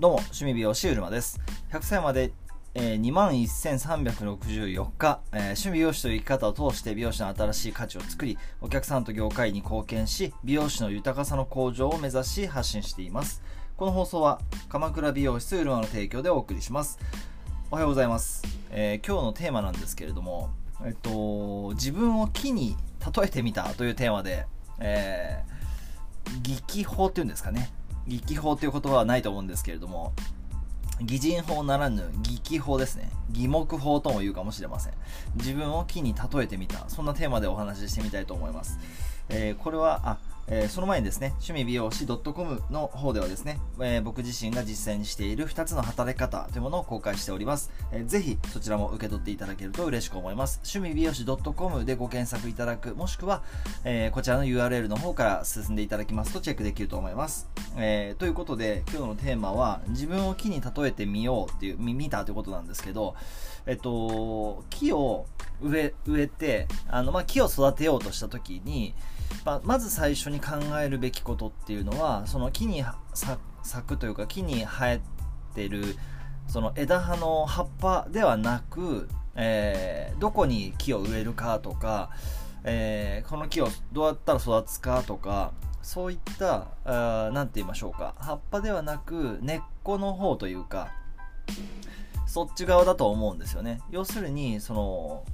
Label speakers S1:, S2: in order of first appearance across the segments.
S1: どうも、趣味美容師うるまです。100歳まで、えー、21,364日、えー趣味美容師という生き方を通して美容師の新しい価値を作り、お客さんと業界に貢献し、美容師の豊かさの向上を目指し発信しています。この放送は、鎌倉美容室うるまの提供でお送りします。おはようございます。えー今日のテーマなんですけれども、えっと、自分を木に例えてみたというテーマで、えー、技法っていうんですかね。技法という言葉はないと思うんですけれども、擬人法ならぬ技法ですね。疑目法とも言うかもしれません。自分を木に例えてみた。そんなテーマでお話ししてみたいと思います。えーこれは、あ、えーその前にですね、趣味美容師 .com の方ではですね、えー僕自身が実践にしている2つの働き方というものを公開しております。えーぜひそちらも受け取っていただけると嬉しく思います。趣味美容師 .com でご検索いただく、もしくは、えーこちらの URL の方から進んでいただきますとチェックできると思います。えということで、今日のテーマは、自分を木に例えてみようっていう、見たということなんですけど、えっと、木を植え植えて、あの、まあ、木を育てようとしたときに、まあ、まず最初に考えるべきことっていうのは、その木に咲くというか、木に生えてる、その枝葉の葉っぱではなく、えーどこに木を植えるかとか、えーこの木をどうやったら育つかとか、そういった、あーなんて言いましょうか、葉っぱではなく根っこの方というか、そっち側だと思うんですよね。要するに、その、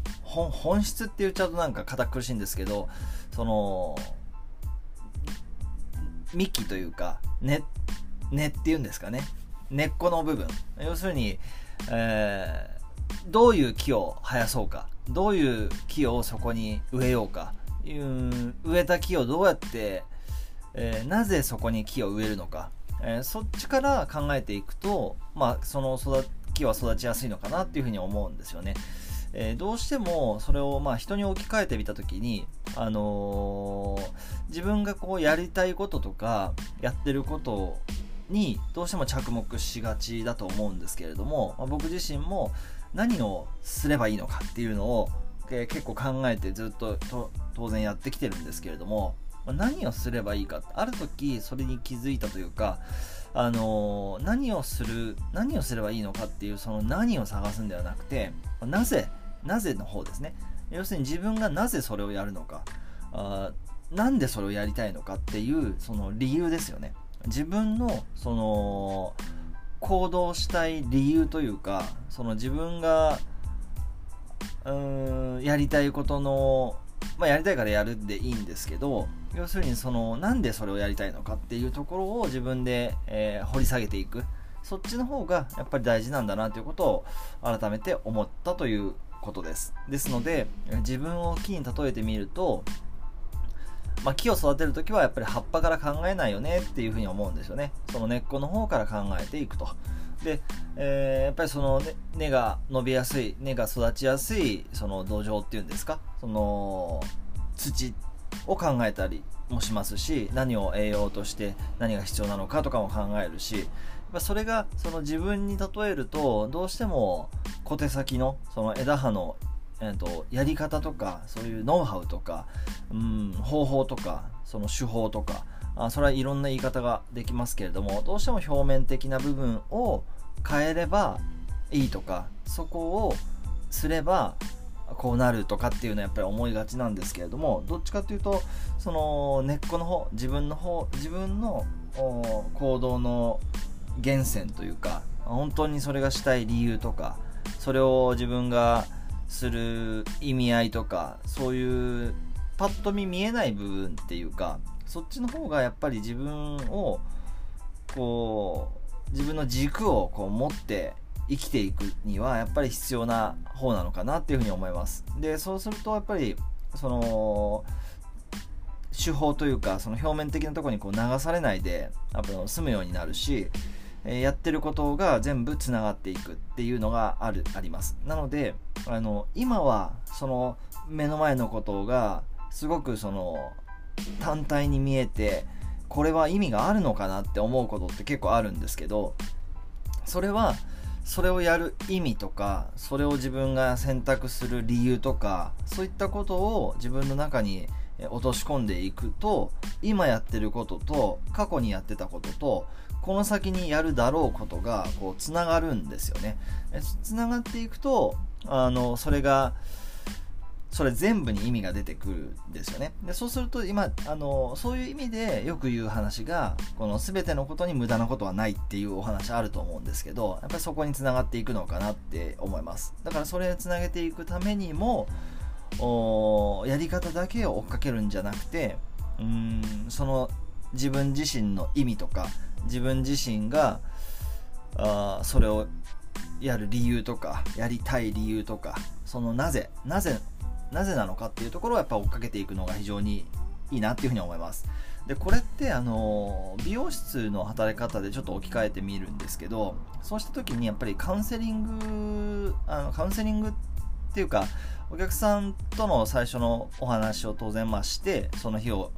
S1: 本質って言っちゃうとなんか堅苦しいんですけど、その、幹というか、根、根っていうんですかね。根っこの部分。要するに、えーどういう木を生やそうか。どういう木をそこに植えようか。う植えた木をどうやって、えーなぜそこに木を植えるのか。えーそっちから考えていくと、まあ、その育木は育ちやすいのかなっていうふうに思うんですよね。えーどうしてもそれをまあ人に置き換えてみたときに、あのー自分がこうやりたいこととかやってることにどうしても着目しがちだと思うんですけれども、まあ僕自身も何をすればいいのかっていうのを、えー結構考えてずっとと当然やってきてるんですけれども、まあ何をすればいいかある時それに気づいたというかあのー何をする何をすればいいのかっていうその何を探すんではなくてなぜなぜの方ですね。要するに自分がなぜそれをやるのか。あなんでそれをやりたいのかっていうその理由ですよね。自分のその行動したい理由というかその自分がうんやりたいことのまあ、やりたいからやるでいいんですけど要するにそのなんでそれをやりたいのかっていうところを自分で、えー掘り下げていく。そっちの方がやっぱり大事なんだなということを改めて思ったということです。ですので自分を木に例えてみると、まあ、木を育てるときはやっぱり葉っぱから考えないよねっていうふうに思うんですよね。その根っこの方から考えていくと。で、えーやっぱりその、ね、根が伸びやすい根が育ちやすいその土壌っていうんですか？その土を考えたりもしますし何を栄養として何が必要なのかとかも考えるしぱそれがその自分に例えるとどうしても小手先のその枝葉の、えー、とやり方とかそういうノウハウとか、うん、方法とかその手法とかあそれはいろんな言い方ができますけれどもどうしても表面的な部分を変えればいいとかそこをすればこうなるとかっていうのはやっぱり思いがちなんですけれどもどっちかというとその根っこの方自分の方自分の行動の源泉というか本当にそれがしたい理由とかそれを自分がする意味合いとかそういうパッと見見えない部分っていうかそっちの方がやっぱり自分をこう自分の軸をこう持って生きていくにはやっぱり必要な方なのかなっていうふうに思います。でそうするとやっぱりその手法というかその表面的なとこにこう流されないでやっぱ済むようになるしえやってることが全部つながっていくっていうのがあるあります。なのであの今はその目の前のことがすごくその単体に見えてこれは意味があるのかなって思うことって結構あるんですけどそれはそれをやる意味とかそれを自分が選択する理由とかそういったことを自分の中に落とし込んでいくと今やってることと過去にやってたこととこの先にやるだろうことがこうつながるんですよね。つながっていくとあのそれがそれ全部に意味が出てくるんですよね。でそうすると今あのそういう意味でよく言う話がこの全てのことに無駄なことはないっていうお話あると思うんですけどやっぱりそこにつながっていくのかなって思います。だからそれをつなげていくためにもやり方だけを追っかけるんじゃなくてうんその自分自身の意味とか自分自身があそれをやる理由とかやりたい理由とかそのなぜなぜなぜなのかっていうところをやっぱ追っかけていくのが非常にいいなっていうふうに思います。でこれってあの美容室の働き方でちょっと置き換えてみるんですけどそうした時にやっぱりカウンセリングあのカウンセリングっていうかお客さんとの最初のお話を当然ましてその日を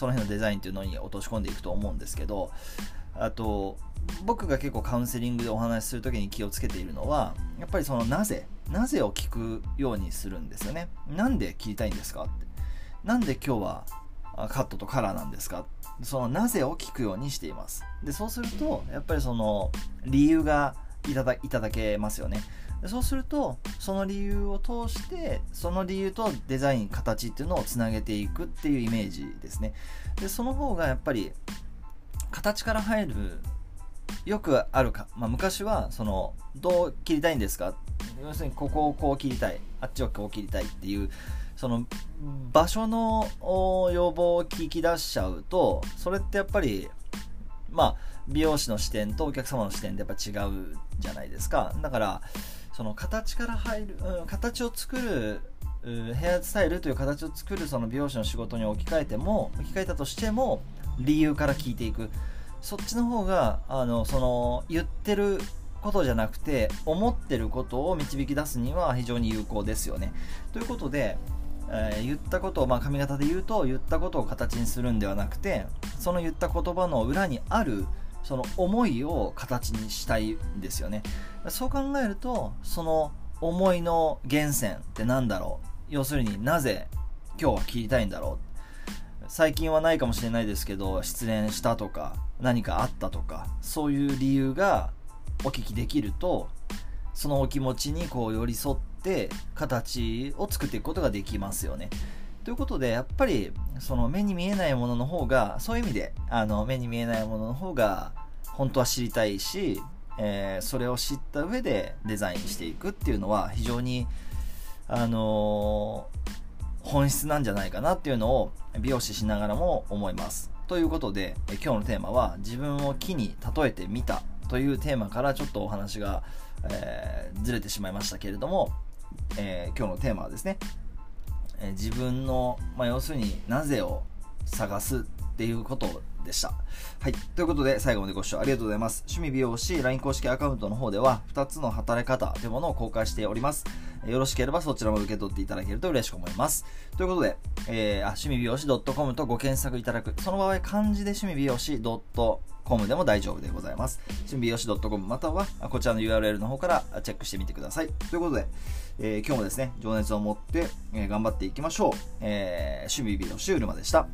S1: その日のデザインっていうのに落とし込んでいくと思うんですけどあと僕が結構カウンセリングでお話しする時に気をつけているのはやっぱりそのなぜなぜを聞くようにするんですよね。なんで切りたいんですかって。なんで今日はカットとカラーなんですか。そのなぜを聞くようにしています。でそうするとやっぱりその理由がいただけますよね。そうするとその理由を通してその理由とデザイン形っていうのをつなげていくっていうイメージですね。でその方がやっぱり形から入るよくあるか、まあ、昔はそのどう切りたいんですか？要するにここをこう切りたい。あっちをこう切りたいっていうその場所の要望を聞き出しちゃうとそれってやっぱりまあ美容師の視点とお客様の視点でやっぱ違うじゃないですか。だからその形から入る、うん、形を作るヘアスタイルという形を作るその美容師の仕事に置き換えても置き換えたとしても理由から聞いていくそっちの方があのその言ってることじゃなくて思ってることを導き出すには非常に有効ですよね。ということで、えー、言ったことを、まあ、髪型で言うと言ったことを形にするんではなくてその言った言葉の裏にあるその思いを形にしたいんですよね。そう考えるとその思いの源泉って何だろう？要するになぜ今日は切りたいんだろう？最近はないかもしれないですけど失恋したとか何かあったとかそういう理由がお聞きできるとそのお気持ちにこう寄り添って形を作っていくことができますよね。ということでやっぱりその目に見えないものの方がそういう意味であの目に見えないものの方が本当は知りたいし、えー、それを知った上でデザインしていくっていうのは非常にあのー本質なんじゃないかなっていうのを美容師しながらも思います。ということで、今日のテーマは自分を木に例えてみたというテーマからちょっとお話が、えー、ずれてしまいましたけれども、えー、今日のテーマはですね、自分の、まあ、要するになぜを探すっていうことでした。はい。ということで、最後までご視聴ありがとうございます。趣味美容師 LINE 公式アカウントの方では、2つの働き方というものを公開しております。よろしければそちらも受け取っていただけると嬉しく思います。ということで、えー、趣味美容師 .com とご検索いただく。その場合、漢字で趣味美容師 .com でも大丈夫でございます。趣味美容師 .com または、こちらの URL の方からチェックしてみてください。ということで、えー、今日もですね、情熱を持って、えー、頑張っていきましょう。えー、趣味美容師うるまでした。